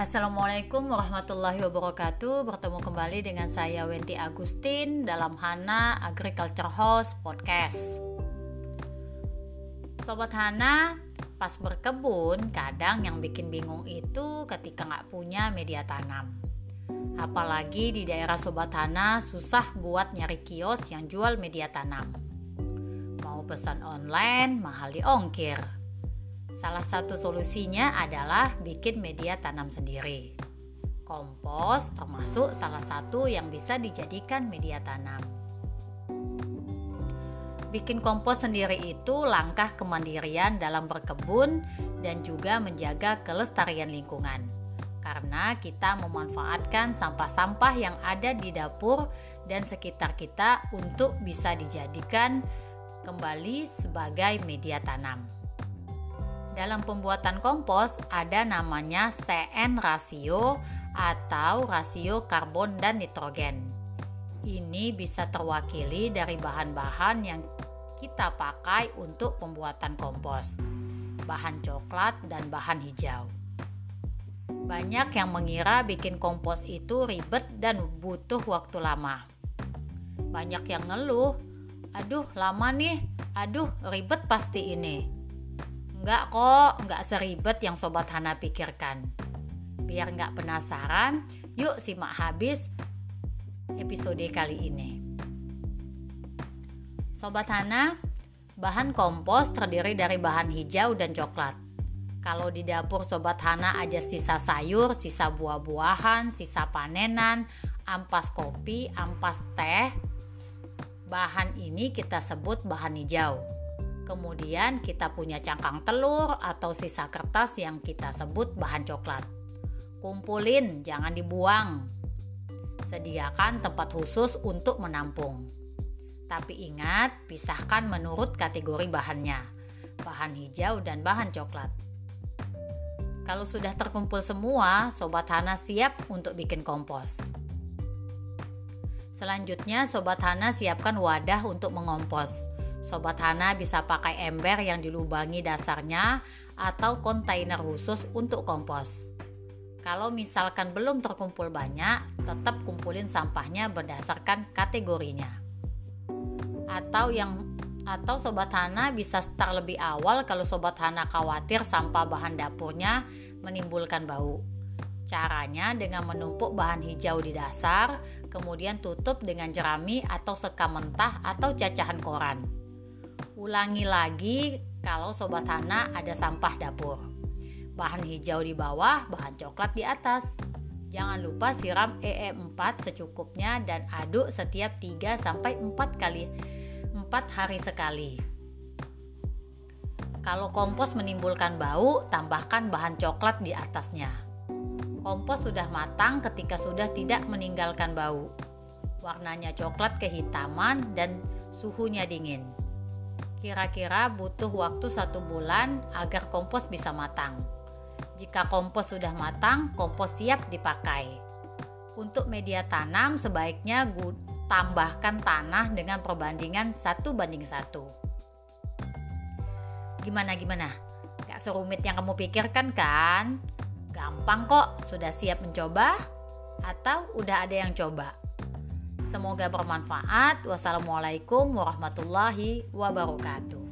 Assalamualaikum warahmatullahi wabarakatuh. Bertemu kembali dengan saya Wenti Agustin Dalam Hana Agriculture House Podcast. Sobat Hana, pas berkebun kadang yang bikin bingung itu ketika nggak punya media tanam. Apalagi di daerah Sobat Hana susah buat nyari kios yang jual media tanam. Mau pesan online, mahal di ongkir Salah satu solusinya adalah bikin media tanam sendiri. Kompos termasuk salah satu yang bisa dijadikan media tanam. Bikin kompos sendiri itu langkah kemandirian dalam berkebun dan juga menjaga kelestarian lingkungan. Karena kita memanfaatkan sampah-sampah yang ada di dapur dan sekitar kita untuk bisa dijadikan kembali sebagai media tanam. Dalam pembuatan kompos ada namanya CN rasio atau rasio karbon dan nitrogen. Ini bisa terwakili dari bahan-bahan yang kita pakai untuk pembuatan kompos. Bahan coklat dan bahan hijau. Banyak yang mengira bikin kompos itu ribet dan butuh waktu lama. Banyak yang ngeluh, aduh lama nih, aduh ribet pasti ini. Enggak kok, enggak seribet yang Sobat Hana pikirkan. Biar enggak penasaran, yuk simak habis episode kali ini. Sobat Hana, bahan kompos terdiri dari bahan hijau dan coklat. Kalau di dapur Sobat Hana ada sisa sayur, sisa buah-buahan, sisa panenan, ampas kopi, ampas teh, bahan ini kita sebut bahan hijau. Kemudian kita punya cangkang telur atau sisa kertas yang kita sebut bahan coklat. Kumpulin, jangan dibuang. Sediakan tempat khusus untuk menampung. Tapi ingat, pisahkan menurut kategori bahannya. Bahan hijau dan bahan coklat. Kalau sudah terkumpul semua, Sobat Hana siap untuk bikin kompos. Selanjutnya, Sobat Hana siapkan wadah untuk mengompos. Sobat Hana bisa pakai ember yang dilubangi dasarnya atau kontainer khusus untuk kompos. Kalau misalkan belum terkumpul banyak, tetap kumpulin sampahnya berdasarkan kategorinya. Atau yang atau Sobat Hana bisa start lebih awal kalau Sobat Hana khawatir sampah bahan dapurnya menimbulkan bau. Caranya dengan menumpuk bahan hijau di dasar, kemudian tutup dengan jerami atau sekam mentah atau cacahan koran. Ulangi lagi kalau sobat Hana ada sampah dapur. Bahan hijau di bawah, bahan coklat di atas. Jangan lupa siram EE4 secukupnya dan aduk setiap 3 sampai 4 kali 4 hari sekali. Kalau kompos menimbulkan bau, tambahkan bahan coklat di atasnya. Kompos sudah matang ketika sudah tidak meninggalkan bau. Warnanya coklat kehitaman dan suhunya dingin. Kira-kira butuh waktu satu bulan agar kompos bisa matang. Jika kompos sudah matang, kompos siap dipakai. Untuk media tanam sebaiknya tambahkan tanah dengan perbandingan satu banding satu. Gimana gimana? Gak serumit yang kamu pikirkan kan? Gampang kok, sudah siap mencoba? Atau udah ada yang coba? Semoga bermanfaat. Wassalamualaikum warahmatullahi wabarakatuh.